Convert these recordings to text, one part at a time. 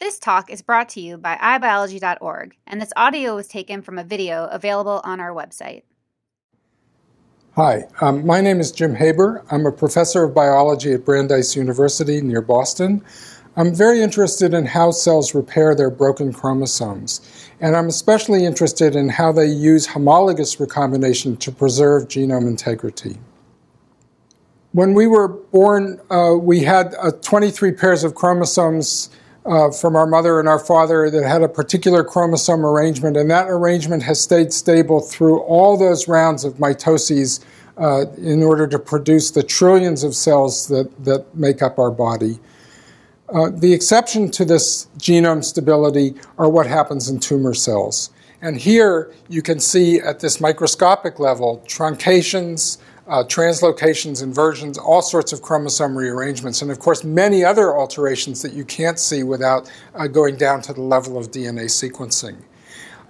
This talk is brought to you by iBiology.org, and this audio was taken from a video available on our website. Hi, um, my name is Jim Haber. I'm a professor of biology at Brandeis University near Boston. I'm very interested in how cells repair their broken chromosomes, and I'm especially interested in how they use homologous recombination to preserve genome integrity. When we were born, uh, we had uh, 23 pairs of chromosomes uh, from our mother and our father that had a particular chromosome arrangement, and that arrangement has stayed stable through all those rounds of mitoses uh, in order to produce the trillions of cells that, that make up our body. Uh, the exception to this genome stability are what happens in tumor cells. And here you can see at this microscopic level truncations, uh, translocations, inversions, all sorts of chromosome rearrangements, and of course, many other alterations that you can't see without uh, going down to the level of DNA sequencing.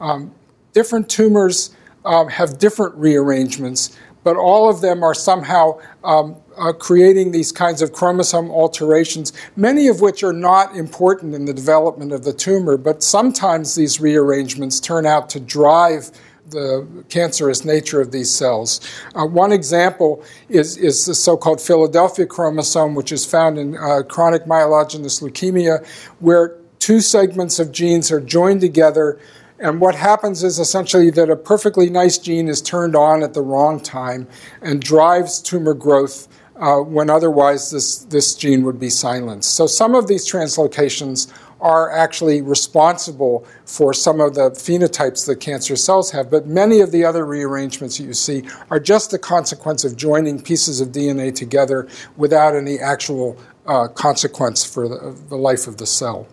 Um, different tumors um, have different rearrangements, but all of them are somehow um, uh, creating these kinds of chromosome alterations, many of which are not important in the development of the tumor, but sometimes these rearrangements turn out to drive the cancerous nature of these cells. Uh, one example is, is the so called Philadelphia chromosome, which is found in uh, chronic myelogenous leukemia, where two segments of genes are joined together. And what happens is essentially that a perfectly nice gene is turned on at the wrong time and drives tumor growth uh, when otherwise this, this gene would be silenced. So some of these translocations are actually responsible for some of the phenotypes that cancer cells have, but many of the other rearrangements that you see are just the consequence of joining pieces of DNA together without any actual uh, consequence for the, the life of the cell.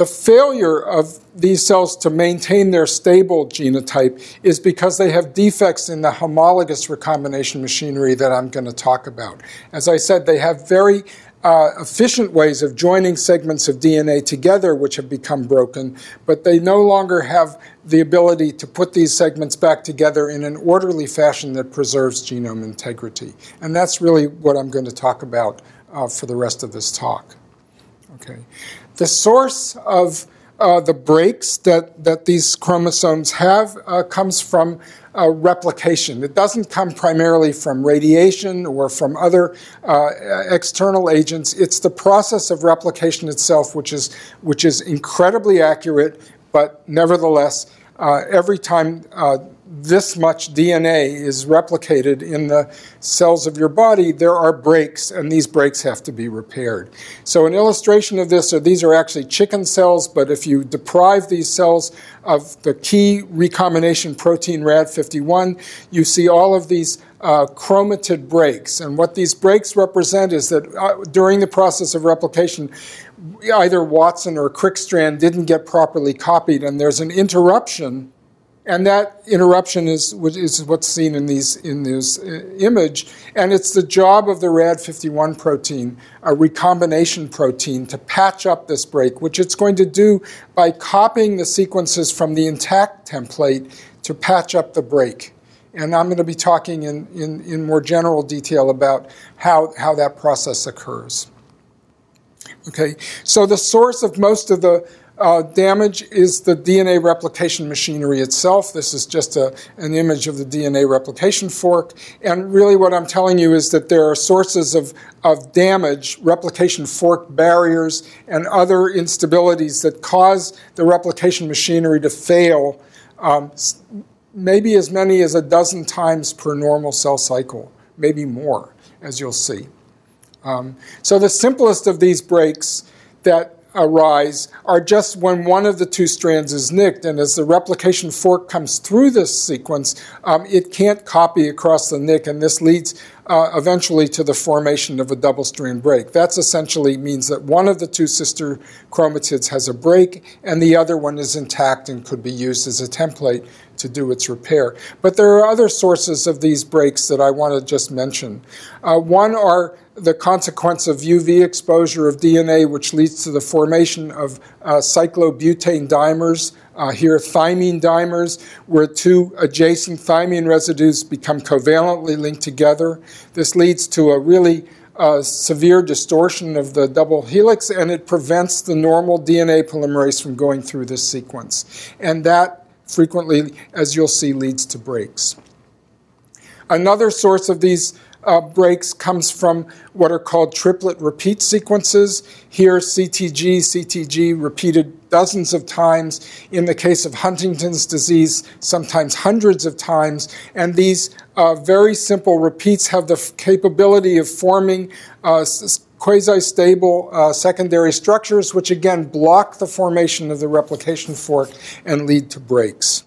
The failure of these cells to maintain their stable genotype is because they have defects in the homologous recombination machinery that I'm going to talk about. As I said, they have very uh, efficient ways of joining segments of DNA together which have become broken, but they no longer have the ability to put these segments back together in an orderly fashion that preserves genome integrity. And that's really what I'm going to talk about uh, for the rest of this talk. Okay. The source of uh, the breaks that, that these chromosomes have uh, comes from uh, replication. It doesn't come primarily from radiation or from other uh, external agents. It's the process of replication itself, which is, which is incredibly accurate, but nevertheless, uh, every time uh, this much DNA is replicated in the cells of your body, there are breaks, and these breaks have to be repaired. So, an illustration of this are these are actually chicken cells, but if you deprive these cells of the key recombination protein RAD51, you see all of these uh, chromatid breaks. And what these breaks represent is that uh, during the process of replication, either Watson or Crick strand didn't get properly copied, and there's an interruption and that interruption is, what's seen in these in this uh, image, and it's the job of the RAD51 protein, a recombination protein, to patch up this break, which it's going to do by copying the sequences from the intact template to patch up the break. And I'm going to be talking in, in, in more general detail about how, how that process occurs. Okay, so the source of most of the uh, damage is the DNA replication machinery itself. This is just a, an image of the DNA replication fork. And really, what I'm telling you is that there are sources of, of damage, replication fork barriers, and other instabilities that cause the replication machinery to fail um, maybe as many as a dozen times per normal cell cycle, maybe more, as you'll see. Um, so, the simplest of these breaks that arise are just when one of the two strands is nicked, and as the replication fork comes through this sequence, um, it can't copy across the nick, and this leads uh, eventually to the formation of a double strand break. That essentially means that one of the two sister chromatids has a break, and the other one is intact and could be used as a template to do its repair. But there are other sources of these breaks that I want to just mention. Uh, one are the consequence of UV exposure of DNA, which leads to the formation of uh, cyclobutane dimers. Uh, here, thymine dimers, where two adjacent thymine residues become covalently linked together. This leads to a really uh, severe distortion of the double helix and it prevents the normal DNA polymerase from going through this sequence. And that frequently, as you'll see, leads to breaks. Another source of these uh, breaks comes from what are called triplet repeat sequences. Here, CTG, CTG repeated dozens of times. In the case of Huntington's disease, sometimes hundreds of times. And these uh, very simple repeats have the f- capability of forming uh, quasi stable uh, secondary structures, which again block the formation of the replication fork and lead to breaks.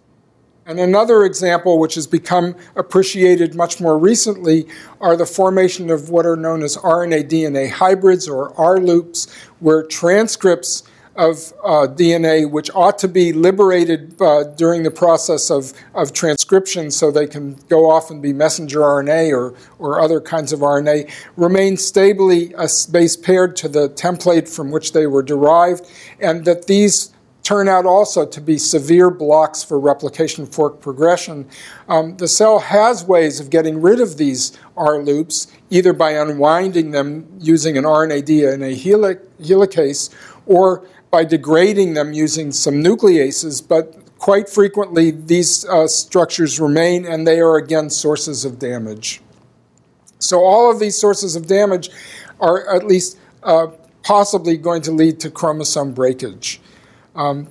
And another example, which has become appreciated much more recently, are the formation of what are known as RNA DNA hybrids or R loops, where transcripts of uh, DNA, which ought to be liberated uh, during the process of, of transcription so they can go off and be messenger RNA or, or other kinds of RNA, remain stably uh, base paired to the template from which they were derived, and that these turn out also to be severe blocks for replication fork progression. Um, the cell has ways of getting rid of these R loops, either by unwinding them using an RNA DNA helic- helicase or by degrading them using some nucleases, but quite frequently these uh, structures remain and they are again sources of damage. So, all of these sources of damage are at least uh, possibly going to lead to chromosome breakage. Um,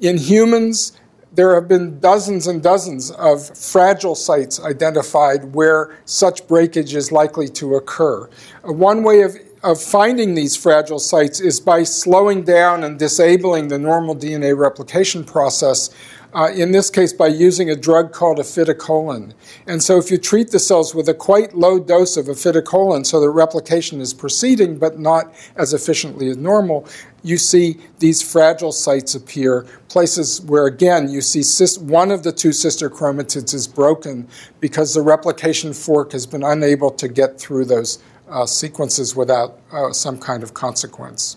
in humans, there have been dozens and dozens of fragile sites identified where such breakage is likely to occur. Uh, one way of, of finding these fragile sites is by slowing down and disabling the normal DNA replication process uh, in this case by using a drug called aphidicolin. And so if you treat the cells with a quite low dose of aphidicolin so that replication is proceeding but not as efficiently as normal, you see these fragile sites appear, places where again you see one of the two sister chromatids is broken because the replication fork has been unable to get through those uh, sequences without uh, some kind of consequence.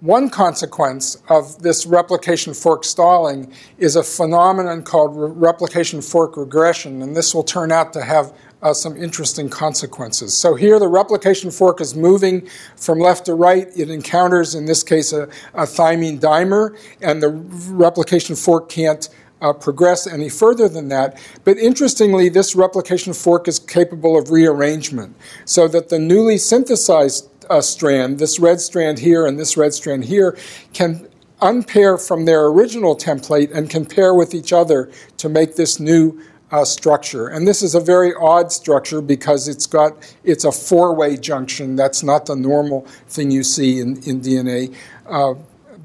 One consequence of this replication fork stalling is a phenomenon called re- replication fork regression, and this will turn out to have uh, some interesting consequences. So here the replication fork is moving from left to right. It encounters, in this case, a, a thymine dimer, and the replication fork can't uh, progress any further than that. But interestingly, this replication fork is capable of rearrangement so that the newly synthesized uh, strand, this red strand here and this red strand here, can unpair from their original template and can pair with each other to make this new uh, structure. And this is a very odd structure because it's got it's a four-way junction. That's not the normal thing you see in, in DNA. Uh,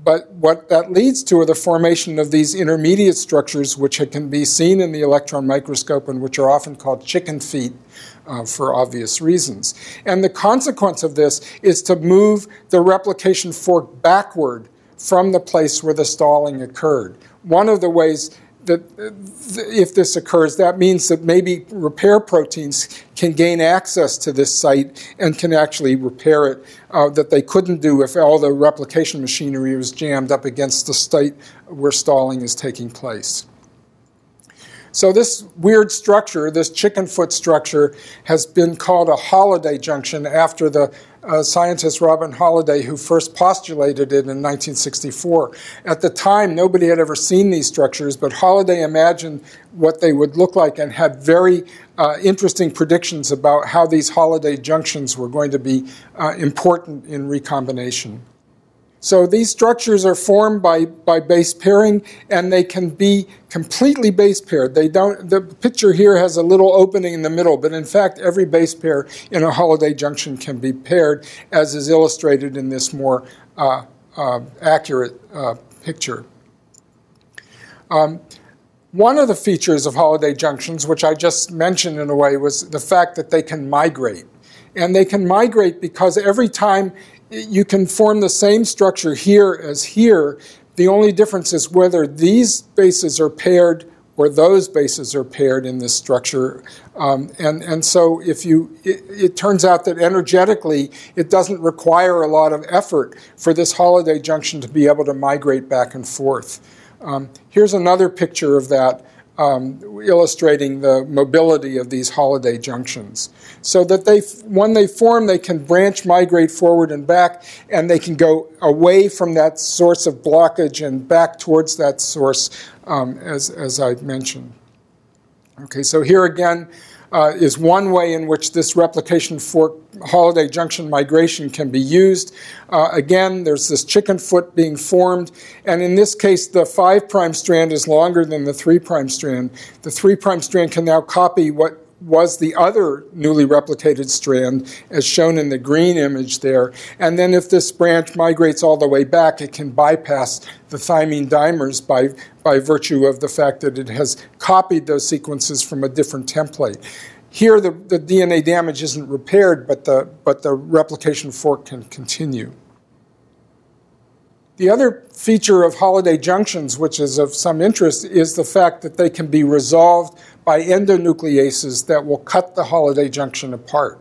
but what that leads to are the formation of these intermediate structures, which can be seen in the electron microscope and which are often called chicken feet uh, for obvious reasons. And the consequence of this is to move the replication fork backward from the place where the stalling occurred. One of the ways that if this occurs, that means that maybe repair proteins can gain access to this site and can actually repair it uh, that they couldn't do if all the replication machinery was jammed up against the site where stalling is taking place. So this weird structure, this chicken foot structure, has been called a Holliday junction after the uh, scientist Robin Holliday, who first postulated it in 1964. At the time, nobody had ever seen these structures, but Holliday imagined what they would look like and had very uh, interesting predictions about how these Holliday junctions were going to be uh, important in recombination. So these structures are formed by, by base pairing and they can be completely base paired. They don't, the picture here has a little opening in the middle, but in fact, every base pair in a Holliday junction can be paired, as is illustrated in this more uh, uh, accurate uh, picture. Um, one of the features of Holliday junctions, which I just mentioned in a way, was the fact that they can migrate. And they can migrate because every time you can form the same structure here as here. The only difference is whether these bases are paired or those bases are paired in this structure. Um, and, and so if you, it, it, turns out that energetically, it doesn't require a lot of effort for this Holliday junction to be able to migrate back and forth. Um, here's another picture of that. Um, illustrating the mobility of these Holliday junctions. So that they, when they form, they can branch, migrate forward and back, and they can go away from that source of blockage and back towards that source, um, as, as I mentioned. Okay, so here again, uh, is one way in which this replication fork Holliday junction migration can be used. Uh, again, there's this chicken foot being formed, and in this case, the 5' strand is longer than the 3' strand. The 3' strand can now copy what was the other newly replicated strand, as shown in the green image there. And then, if this branch migrates all the way back, it can bypass the thymine dimers by, by virtue of the fact that it has copied those sequences from a different template. Here, the, the DNA damage isn't repaired, but the, but the replication fork can continue. The other feature of Holliday junctions, which is of some interest, is the fact that they can be resolved by endonucleases that will cut the Holliday junction apart.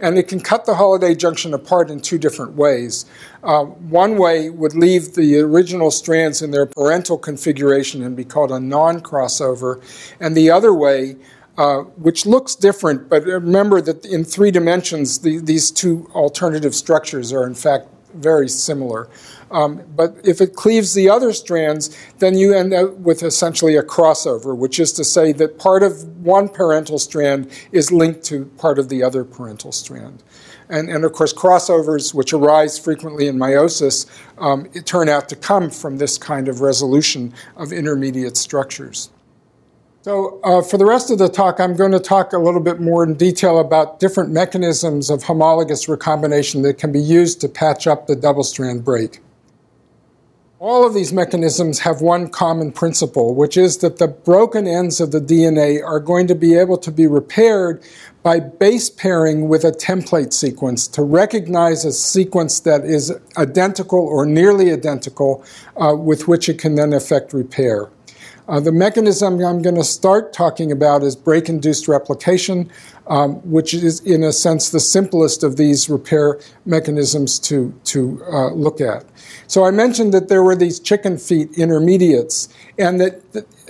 And it can cut the Holliday junction apart in two different ways. Uh, one way would leave the original strands in their parental configuration and be called a non crossover. And the other way, uh, which looks different, but remember that in three dimensions, the, these two alternative structures are in fact very similar. Um, but if it cleaves the other strands, then you end up with essentially a crossover, which is to say that part of one parental strand is linked to part of the other parental strand. And, and of course, crossovers, which arise frequently in meiosis, um, turn out to come from this kind of resolution of intermediate structures. So, uh, for the rest of the talk, I'm going to talk a little bit more in detail about different mechanisms of homologous recombination that can be used to patch up the double strand break. All of these mechanisms have one common principle, which is that the broken ends of the DNA are going to be able to be repaired by base pairing with a template sequence to recognize a sequence that is identical or nearly identical uh, with which it can then effect repair. Uh, the mechanism I'm going to start talking about is break induced replication, um, which is, in a sense, the simplest of these repair mechanisms to, to uh, look at. So I mentioned that there were these chicken feet intermediates, and that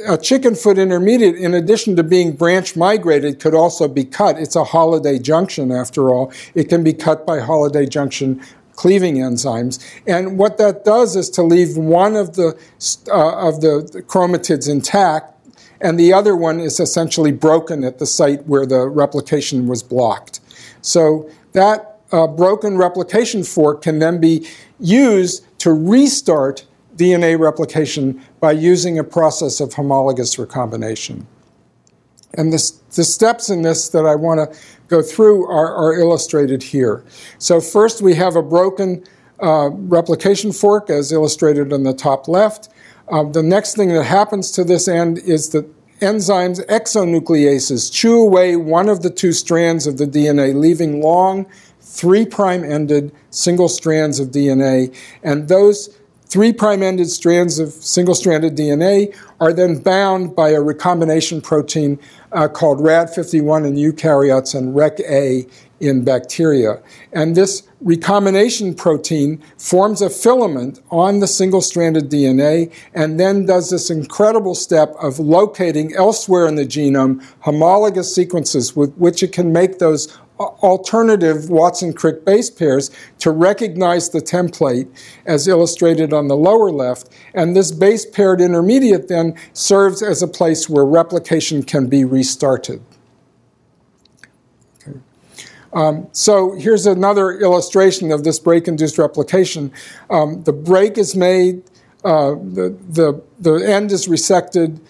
a chicken foot intermediate, in addition to being branch migrated, could also be cut. It's a Holliday junction, after all. It can be cut by Holliday junction cleaving enzymes. And what that does is to leave one of the, uh, of the chromatids intact, and the other one is essentially broken at the site where the replication was blocked. So that uh, broken replication fork can then be used to restart DNA replication by using a process of homologous recombination. And this, the steps in this that I want to go through are, are, illustrated here. So, first we have a broken uh, replication fork, as illustrated on the top left. Uh, the next thing that happens to this end is that enzymes, exonucleases, chew away one of the two strands of the DNA, leaving long three prime ended single strands of DNA. And those three prime ended strands of single stranded DNA are then bound by a recombination protein uh, called RAD51 in eukaryotes and REC-A in bacteria. And this recombination protein forms a filament on the single stranded DNA and then does this incredible step of locating elsewhere in the genome homologous sequences with which it can make those alternative Watson-Crick base pairs to recognize the template as illustrated on the lower left. And this base paired intermediate then serves as a place where replication can be restarted. Um, so here's another illustration of this break-induced replication. Um, the break is made, uh, the, the, the end is resected,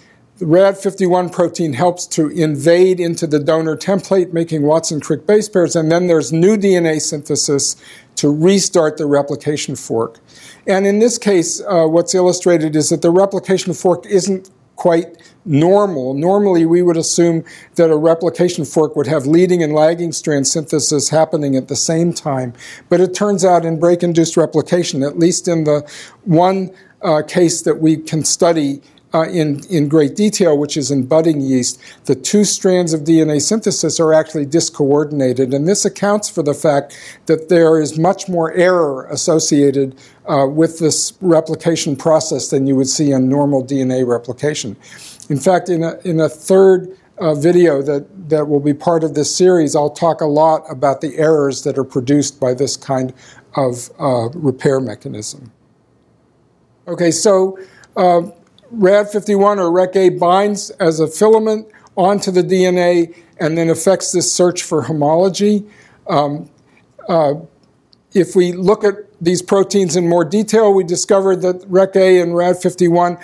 the RAD51 protein helps to invade into the donor template, making Watson Crick base pairs, and then there's new DNA synthesis to restart the replication fork. And in this case, uh, what's illustrated is that the replication fork isn't quite normal. Normally, we would assume that a replication fork would have leading and lagging strand synthesis happening at the same time. But it turns out in break induced replication, at least in the one uh, case that we can study uh, in, in great detail, which is in budding yeast, the two strands of DNA synthesis are actually discoordinated. And this accounts for the fact that there is much more error associated uh, with this replication process than you would see in normal DNA replication. In fact, in a, in a third uh, video that, that will be part of this series, I'll talk a lot about the errors that are produced by this kind of uh, repair mechanism. Okay, so uh, RAD51 or REC-A binds as a filament onto the DNA and then affects this search for homology. Um, uh, if we look at these proteins in more detail, we discovered that REC-A and RAD51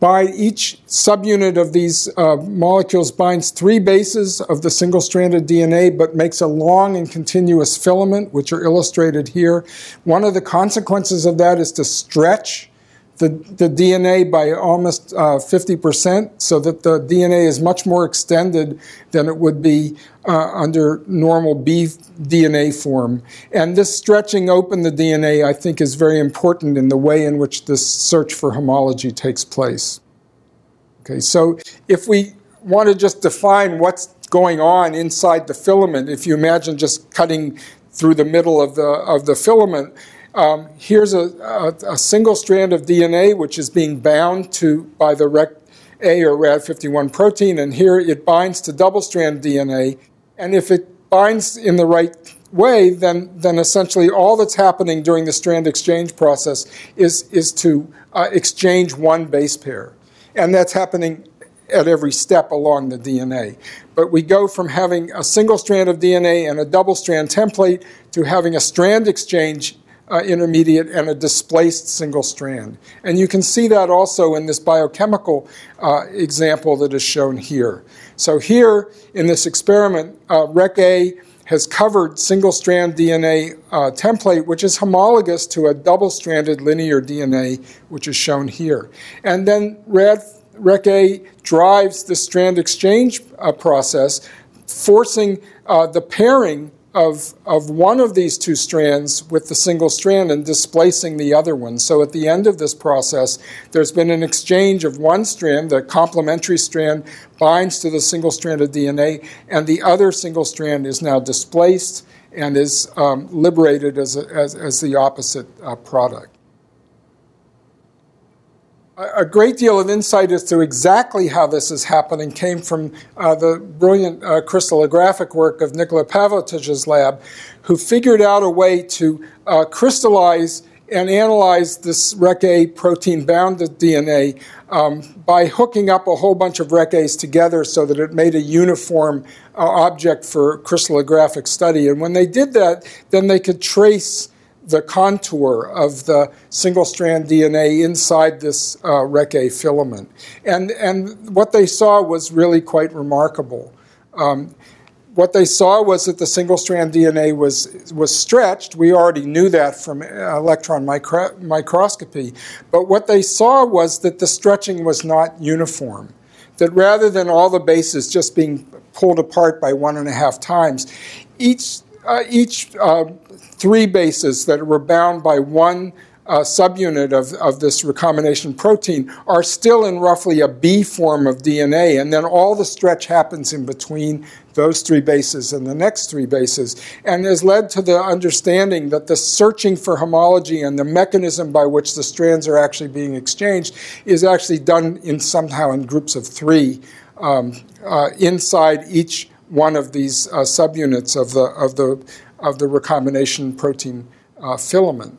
by each subunit of these uh, molecules binds three bases of the single stranded DNA, but makes a long and continuous filament, which are illustrated here. One of the consequences of that is to stretch the, the DNA by almost uh, 50%, so that the DNA is much more extended than it would be uh, under normal B DNA form. And this stretching open the DNA, I think, is very important in the way in which this search for homology takes place. Okay, so if we want to just define what's going on inside the filament, if you imagine just cutting through the middle of the, of the filament, um, here's a, a, a, single strand of DNA which is being bound to by the REC-A or RAD51 protein, and here it binds to double strand DNA. And if it binds in the right way, then, then essentially all that's happening during the strand exchange process is, is to uh, exchange one base pair. And that's happening at every step along the DNA. But we go from having a single strand of DNA and a double strand template to having a strand exchange uh, intermediate and a displaced single strand. And you can see that also in this biochemical uh, example that is shown here. So, here in this experiment, uh, REC-A has covered single strand DNA uh, template, which is homologous to a double stranded linear DNA, which is shown here. And then REC-A drives the strand exchange uh, process, forcing uh, the pairing of, of one of these two strands with the single strand and displacing the other one. So at the end of this process, there's been an exchange of one strand, the complementary strand binds to the single strand of DNA, and the other single strand is now displaced and is um, liberated as, a, as, as, the opposite uh, product a great deal of insight as to exactly how this is happening came from uh, the brilliant uh, crystallographic work of Nikola Pavletich's lab, who figured out a way to uh, crystallize and analyze this REC-A protein bound DNA um, by hooking up a whole bunch of REC-As together so that it made a uniform uh, object for crystallographic study. And when they did that, then they could trace the contour of the single strand DNA inside this uh, REC-A filament. And, and what they saw was really quite remarkable. Um, what they saw was that the single strand DNA was, was stretched. We already knew that from electron micro- microscopy. But what they saw was that the stretching was not uniform. That rather than all the bases just being pulled apart by one and a half times, each, uh, each uh, three bases that were bound by one uh, subunit of, of this recombination protein are still in roughly a B form of DNA, and then all the stretch happens in between those three bases and the next three bases, and has led to the understanding that the searching for homology and the mechanism by which the strands are actually being exchanged is actually done in somehow in groups of three um, uh, inside each one of these uh, subunits of the of the of the recombination protein uh, filament.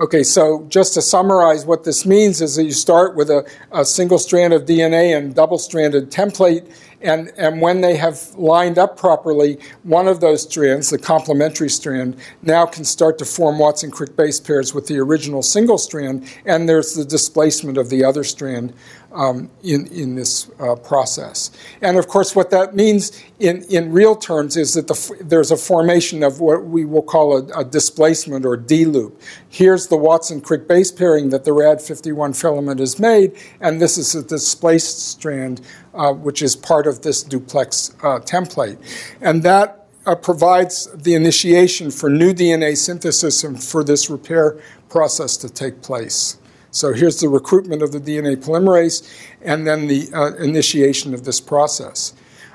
Okay, so just to summarize what this means is that you start with a, a single strand of DNA and double stranded template, and, and when they have lined up properly, one of those strands, the complementary strand, now can start to form Watson Crick base pairs with the original single strand, and there's the displacement of the other strand um, in, in this uh, process. And of course, what that means in, in real terms is that the, there's a formation of what we will call a, a displacement or D loop. Here's the Watson Crick base pairing that the RAD51 filament has made, and this is a displaced strand, uh, which is part of this duplex uh, template. And that uh, provides the initiation for new DNA synthesis and for this repair process to take place. So here's the recruitment of the DNA polymerase and then the uh, initiation of this process.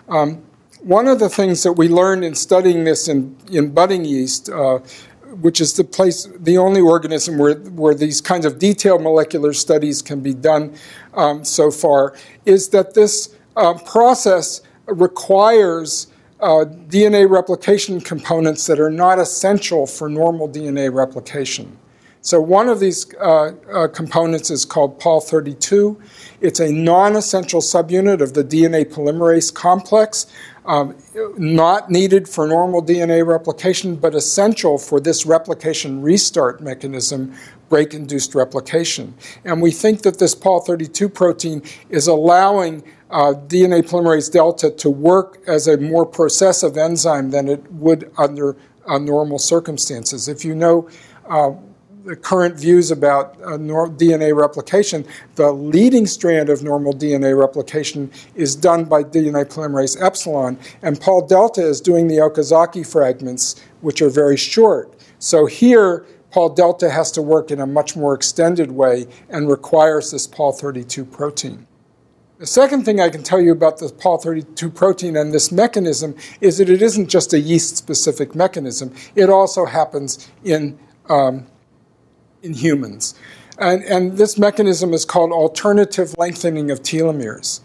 Um, one of the things that we learned in studying this in, in budding yeast uh, which is the place, the only organism where, where these kinds of detailed molecular studies can be done um, so far, is that this uh, process requires uh, DNA replication components that are not essential for normal DNA replication. So, one of these uh, uh, components is called Pol32. It's a non essential subunit of the DNA polymerase complex, um, not needed for normal DNA replication, but essential for this replication restart mechanism, break induced replication. And we think that this Pol32 protein is allowing uh, DNA polymerase delta to work as a more processive enzyme than it would under uh, normal circumstances. If you know uh, the current views about uh, DNA replication, the leading strand of normal DNA replication is done by DNA polymerase epsilon, and Pol delta is doing the Okazaki fragments, which are very short. So here, Pol delta has to work in a much more extended way and requires this Pol 32 protein. The second thing I can tell you about the Pol 32 protein and this mechanism is that it isn't just a yeast specific mechanism, it also happens in um, in humans. And, and this mechanism is called alternative lengthening of telomeres.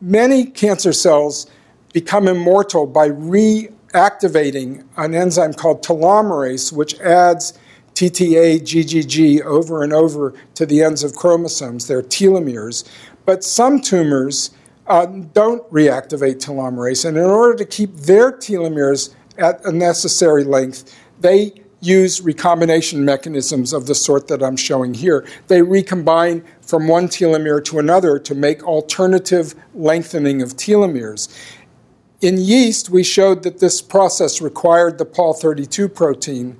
Many cancer cells become immortal by reactivating an enzyme called telomerase, which adds TTA, GGG over and over to the ends of chromosomes. They're telomeres. But some tumors uh, don't reactivate telomerase, and in order to keep their telomeres at a necessary length, they use recombination mechanisms of the sort that I'm showing here. They recombine from one telomere to another to make alternative lengthening of telomeres. In yeast, we showed that this process required the Pol 32 protein.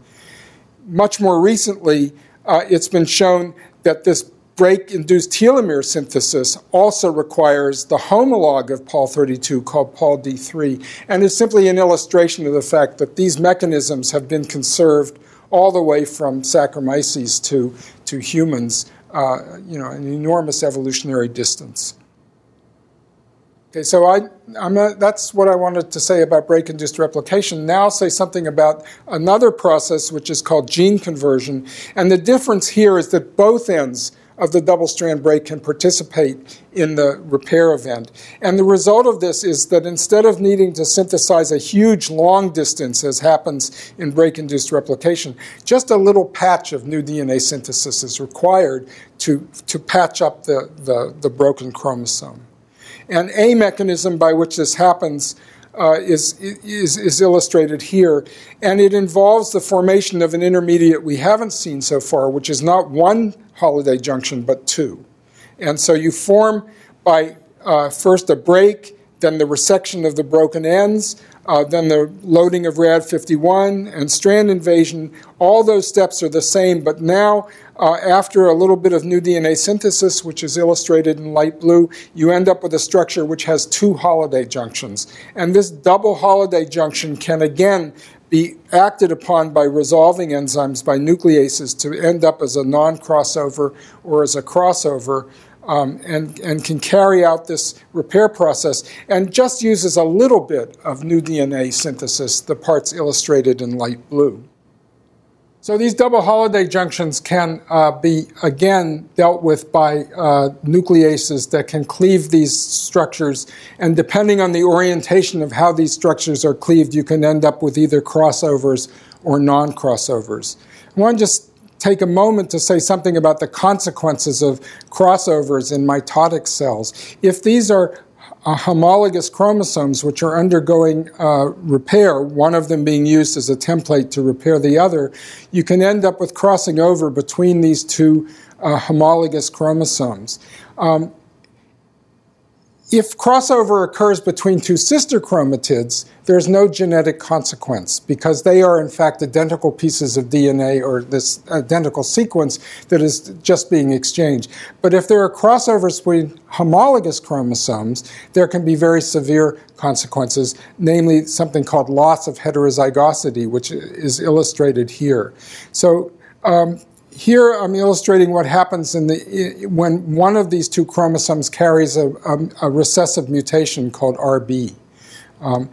Much more recently, uh, it's been shown that this break induced telomere synthesis also requires the homologue of Pol 32 called Pol D3 and is simply an illustration of the fact that these mechanisms have been conserved all the way from Saccharomyces to, to humans, uh, you know, an enormous evolutionary distance. Okay, so I, a, that's what I wanted to say about break induced replication. Now I'll say something about another process which is called gene conversion. And the difference here is that both ends of the double strand break can participate in the repair event. And the result of this is that instead of needing to synthesize a huge long distance, as happens in break induced replication, just a little patch of new DNA synthesis is required to, to patch up the, the, the broken chromosome. And a mechanism by which this happens uh, is, is, is illustrated here. And it involves the formation of an intermediate we haven't seen so far, which is not one Holliday junction, but two. And so you form by uh, first a break, then the resection of the broken ends, uh, then the loading of RAD51 and strand invasion. All those steps are the same, but now, uh, after a little bit of new DNA synthesis, which is illustrated in light blue, you end up with a structure which has two Holliday junctions. And this double Holliday junction can again be acted upon by resolving enzymes by nucleases to end up as a non crossover or as a crossover. Um, and, and can carry out this repair process and just uses a little bit of new DNA synthesis, the parts illustrated in light blue. So these double Holliday junctions can uh, be again dealt with by uh, nucleases that can cleave these structures, and depending on the orientation of how these structures are cleaved, you can end up with either crossovers or non-crossovers. I want to just take a moment to say something about the consequences of crossovers in mitotic cells. If these are uh, homologous chromosomes which are undergoing uh, repair, one of them being used as a template to repair the other, you can end up with crossing over between these two uh, homologous chromosomes. Um, if crossover occurs between two sister chromatids, there's no genetic consequence because they are, in fact, identical pieces of DNA or this identical sequence that is just being exchanged. But if there are crossovers between homologous chromosomes, there can be very severe consequences, namely something called loss of heterozygosity, which is illustrated here. So, um, here I'm illustrating what happens the, when one of these two chromosomes carries a, a, a recessive mutation called RB. Um,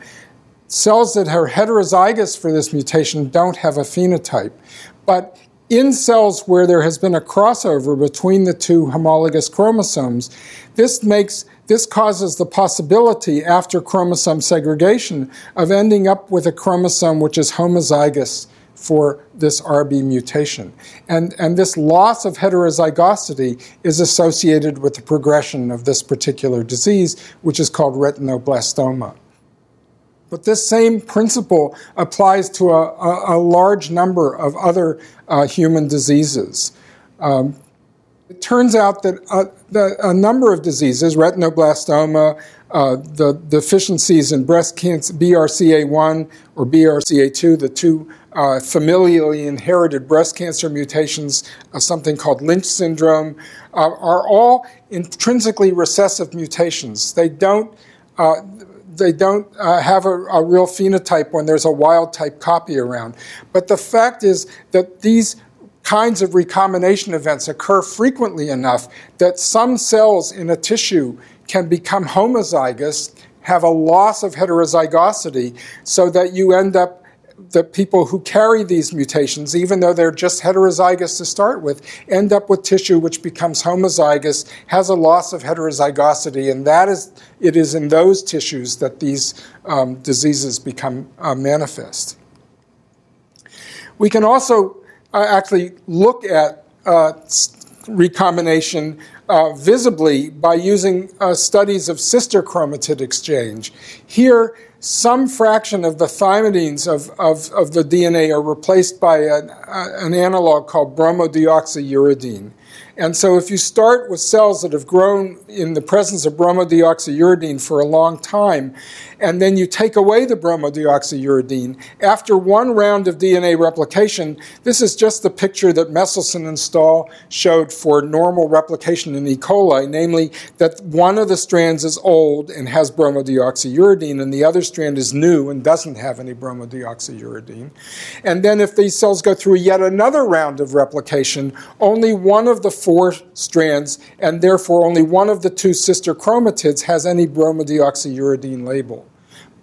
cells that are heterozygous for this mutation don't have a phenotype. But in cells where there has been a crossover between the two homologous chromosomes, this makes this causes the possibility after chromosome segregation of ending up with a chromosome which is homozygous for this RB mutation. And, and this loss of heterozygosity is associated with the progression of this particular disease, which is called retinoblastoma. But this same principle applies to a, a, a large number of other uh, human diseases. Um, it turns out that uh, the, a number of diseases, retinoblastoma, uh, the deficiencies in breast cancer, BRCA1 or BRCA2, the two uh, familially inherited breast cancer mutations, uh, something called Lynch syndrome, uh, are all intrinsically recessive mutations. They don't uh, they don't uh, have a, a, real phenotype when there's a wild type copy around. But the fact is that these kinds of recombination events occur frequently enough that some cells in a tissue can become homozygous, have a loss of heterozygosity, so that you end up the people who carry these mutations, even though they're just heterozygous to start with, end up with tissue which becomes homozygous, has a loss of heterozygosity, and that is it is in those tissues that these um, diseases become uh, manifest. We can also uh, actually look at uh, recombination uh, visibly by using uh, studies of sister chromatid exchange. Here, some fraction of the thymidines of, of, of the DNA are replaced by an, uh, an analog called bromodeoxyuridine. And so, if you start with cells that have grown in the presence of bromodeoxyuridine for a long time, and then you take away the bromodeoxyuridine, after one round of DNA replication, this is just the picture that Meselson and Stahl showed for normal replication in E. coli, namely that one of the strands is old and has bromodeoxyuridine, and the other strand is new and doesn't have any bromodeoxyuridine. And then, if these cells go through yet another round of replication, only one of the four strands, and therefore only one of the two sister chromatids has any bromodeoxyuridine label.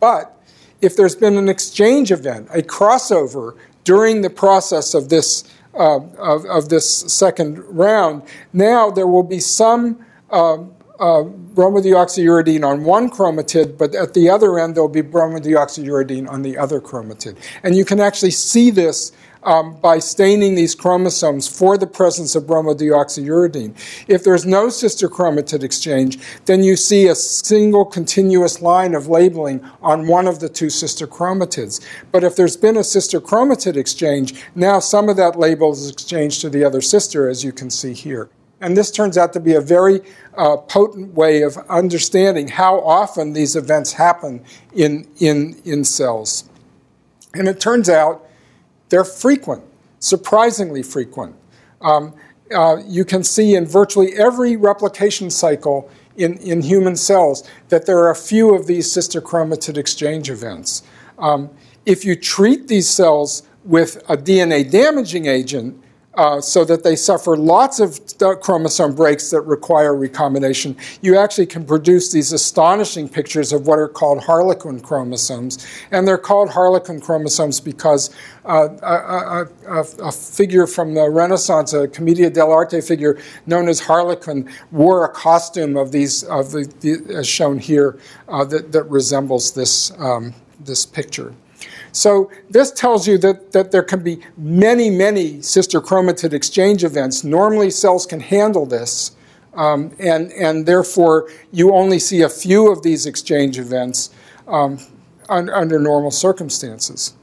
But if there's been an exchange event, a crossover during the process of this uh, of, of, this second round, now there will be some um, uh, bromodeoxyuridine on one chromatid, but at the other end there'll be bromodeoxyuridine on the other chromatid. And you can actually see this um, by staining these chromosomes for the presence of bromodeoxyuridine. If there's no sister chromatid exchange, then you see a single continuous line of labeling on one of the two sister chromatids. But if there's been a sister chromatid exchange, now some of that label is exchanged to the other sister, as you can see here. And this turns out to be a very uh, potent way of understanding how often these events happen in, in, in cells. And it turns out they're frequent, surprisingly frequent. Um, uh, you can see in virtually every replication cycle in, in human cells that there are a few of these sister chromatid exchange events. Um, if you treat these cells with a DNA damaging agent, uh, so that they suffer lots of chromosome breaks that require recombination, you actually can produce these astonishing pictures of what are called harlequin chromosomes. And they're called harlequin chromosomes because uh, a, a, a, figure from the Renaissance, a Commedia dell'arte figure known as Harlequin, wore a costume of these, of the, the as shown here, uh, that, that, resembles this, um, this picture. So this tells you that, that there can be many, many sister chromatid exchange events. Normally, cells can handle this, um, and, and therefore you only see a few of these exchange events um, un, under normal circumstances.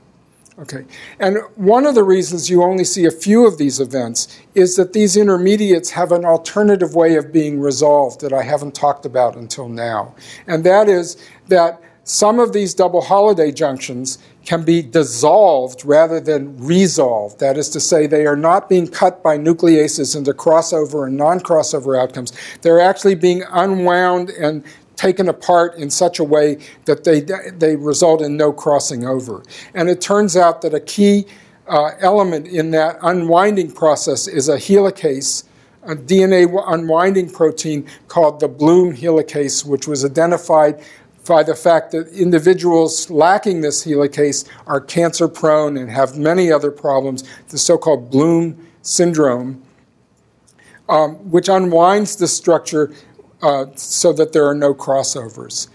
Okay, and one of the reasons you only see a few of these events is that these intermediates have an alternative way of being resolved that I haven't talked about until now. And that is that some of these double Holliday junctions can be dissolved rather than resolved. That is to say, they are not being cut by nucleases into crossover and non crossover outcomes. They're actually being unwound and taken apart in such a way that they, they result in no crossing over. And it turns out that a key uh, element in that unwinding process is a helicase a DNA unwinding protein called the Bloom helicase, which was identified by the fact that individuals lacking this helicase are cancer prone and have many other problems, the so called Bloom syndrome, um, which unwinds the structure uh, so that there are no crossovers.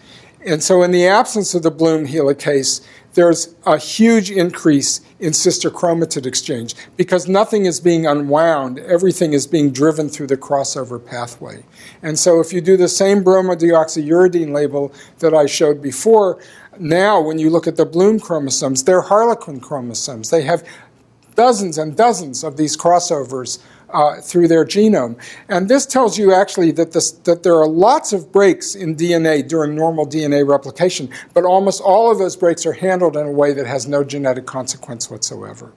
And so, in the absence of the Bloom helicase, there's a huge increase in sister chromatid exchange because nothing is being unwound, everything is being driven through the crossover pathway. And so, if you do the same bromodeoxyuridine label that I showed before, now when you look at the Bloom chromosomes, they're harlequin chromosomes. They have dozens and dozens of these crossovers uh, through their genome. And this tells you actually that, this, that there are lots of breaks in DNA during normal DNA replication, but almost all of those breaks are handled in a way that has no genetic consequence whatsoever.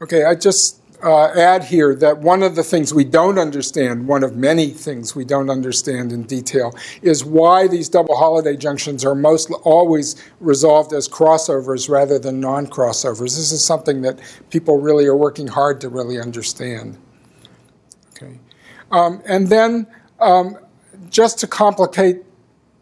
Okay, I just uh, add here that one of the things we don't understand, one of many things we don't understand in detail, is why these double Holliday junctions are most always resolved as crossovers rather than non crossovers. This is something that people really are working hard to really understand. Um, and then, um, just to complicate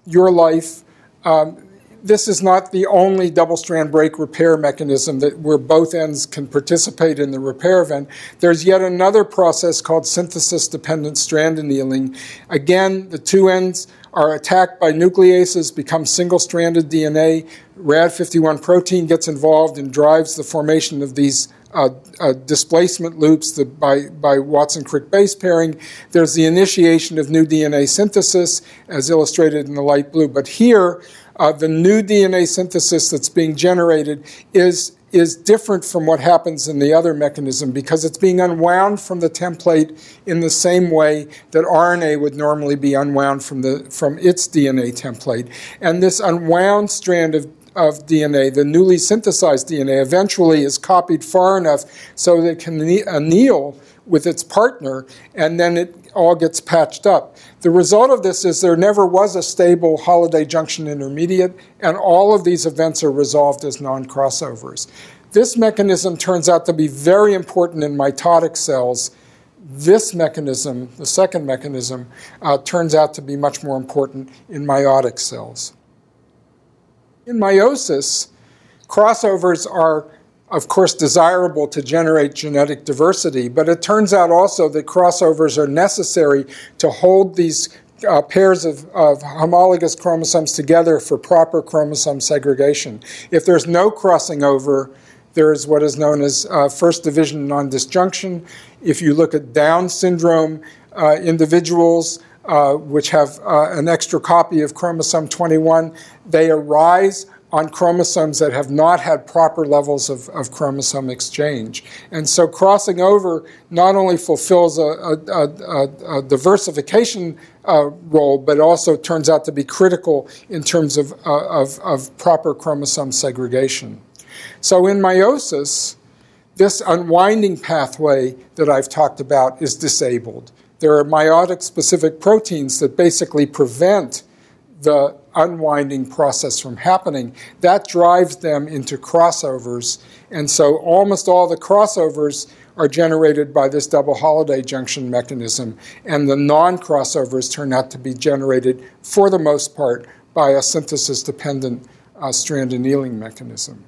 your life, um, this is not the only double strand break repair mechanism that where both ends can participate in the repair event. There's yet another process called synthesis dependent strand annealing. Again, the two ends are attacked by nucleases, become single stranded DNA. RAD51 protein gets involved and drives the formation of these uh, uh, displacement loops the, by, by Watson Crick base pairing. There's the initiation of new DNA synthesis, as illustrated in the light blue. But here, uh, the new DNA synthesis that's being generated is is different from what happens in the other mechanism because it's being unwound from the template in the same way that RNA would normally be unwound from the from its DNA template. And this unwound strand of of DNA, the newly synthesized DNA, eventually is copied far enough so that it can anneal with its partner, and then it all gets patched up. The result of this is there never was a stable Holliday junction intermediate, and all of these events are resolved as non crossovers. This mechanism turns out to be very important in mitotic cells. This mechanism, the second mechanism, uh, turns out to be much more important in meiotic cells. In meiosis, crossovers are of course, desirable to generate genetic diversity, but it turns out also that crossovers are necessary to hold these uh, pairs of, of, homologous chromosomes together for proper chromosome segregation. If there's no crossing over, there is what is known as uh, first division non disjunction. If you look at Down syndrome uh, individuals, uh, which have uh, an extra copy of chromosome 21, they arise on chromosomes that have not had proper levels of, of chromosome exchange. And so crossing over not only fulfills a, a, a, a diversification uh, role, but also turns out to be critical in terms of, uh, of, of proper chromosome segregation. So in meiosis, this unwinding pathway that I've talked about is disabled. There are meiotic specific proteins that basically prevent the unwinding process from happening, that drives them into crossovers. And so almost all the crossovers are generated by this double Holliday junction mechanism, and the non crossovers turn out to be generated, for the most part, by a synthesis dependent uh, strand annealing mechanism.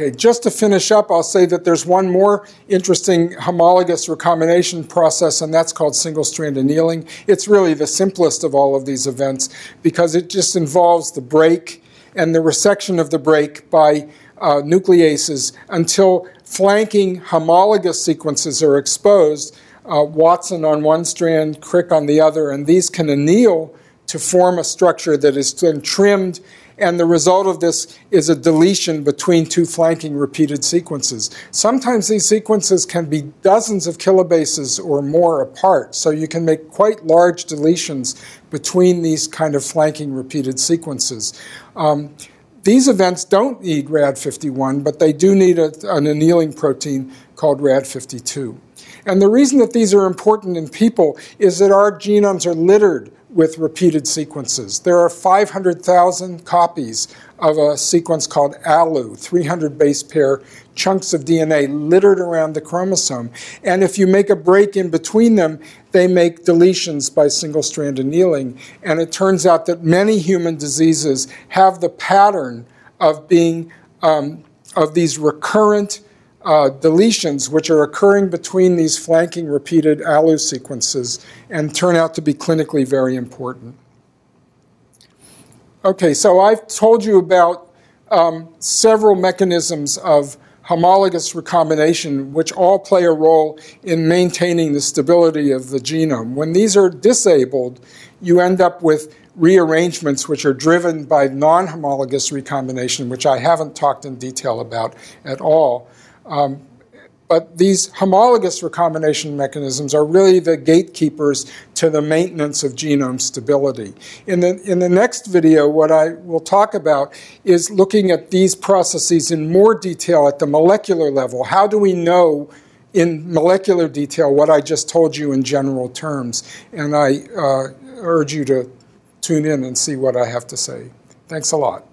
Okay, just to finish up, I'll say that there's one more interesting homologous recombination process, and that's called single strand annealing. It's really the simplest of all of these events because it just involves the break and the resection of the break by uh, nucleases until flanking homologous sequences are exposed. Uh, Watson on one strand, Crick on the other, and these can anneal to form a structure that is then trimmed and the result of this is a deletion between two flanking repeated sequences. Sometimes these sequences can be dozens of kilobases or more apart, so you can make quite large deletions between these kind of flanking repeated sequences. Um, these events don't need RAD51, but they do need a, an annealing protein called RAD52. And the reason that these are important in people is that our genomes are littered with repeated sequences. There are 500,000 copies of a sequence called ALU, 300 base pair chunks of DNA littered around the chromosome. And if you make a break in between them, they make deletions by single strand annealing. And it turns out that many human diseases have the pattern of being um, of these recurrent uh, deletions which are occurring between these flanking repeated ALU sequences and turn out to be clinically very important. Okay, so I've told you about um, several mechanisms of homologous recombination, which all play a role in maintaining the stability of the genome. When these are disabled, you end up with rearrangements which are driven by non homologous recombination, which I haven't talked in detail about at all. Um, but these homologous recombination mechanisms are really the gatekeepers to the maintenance of genome stability. In the, in the next video, what I will talk about is looking at these processes in more detail at the molecular level. How do we know in molecular detail what I just told you in general terms? And I uh, urge you to tune in and see what I have to say. Thanks a lot.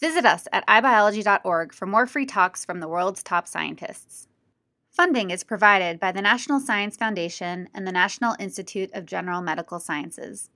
Visit us at ibiology.org for more free talks from the world's top scientists. Funding is provided by the National Science Foundation and the National Institute of General Medical Sciences.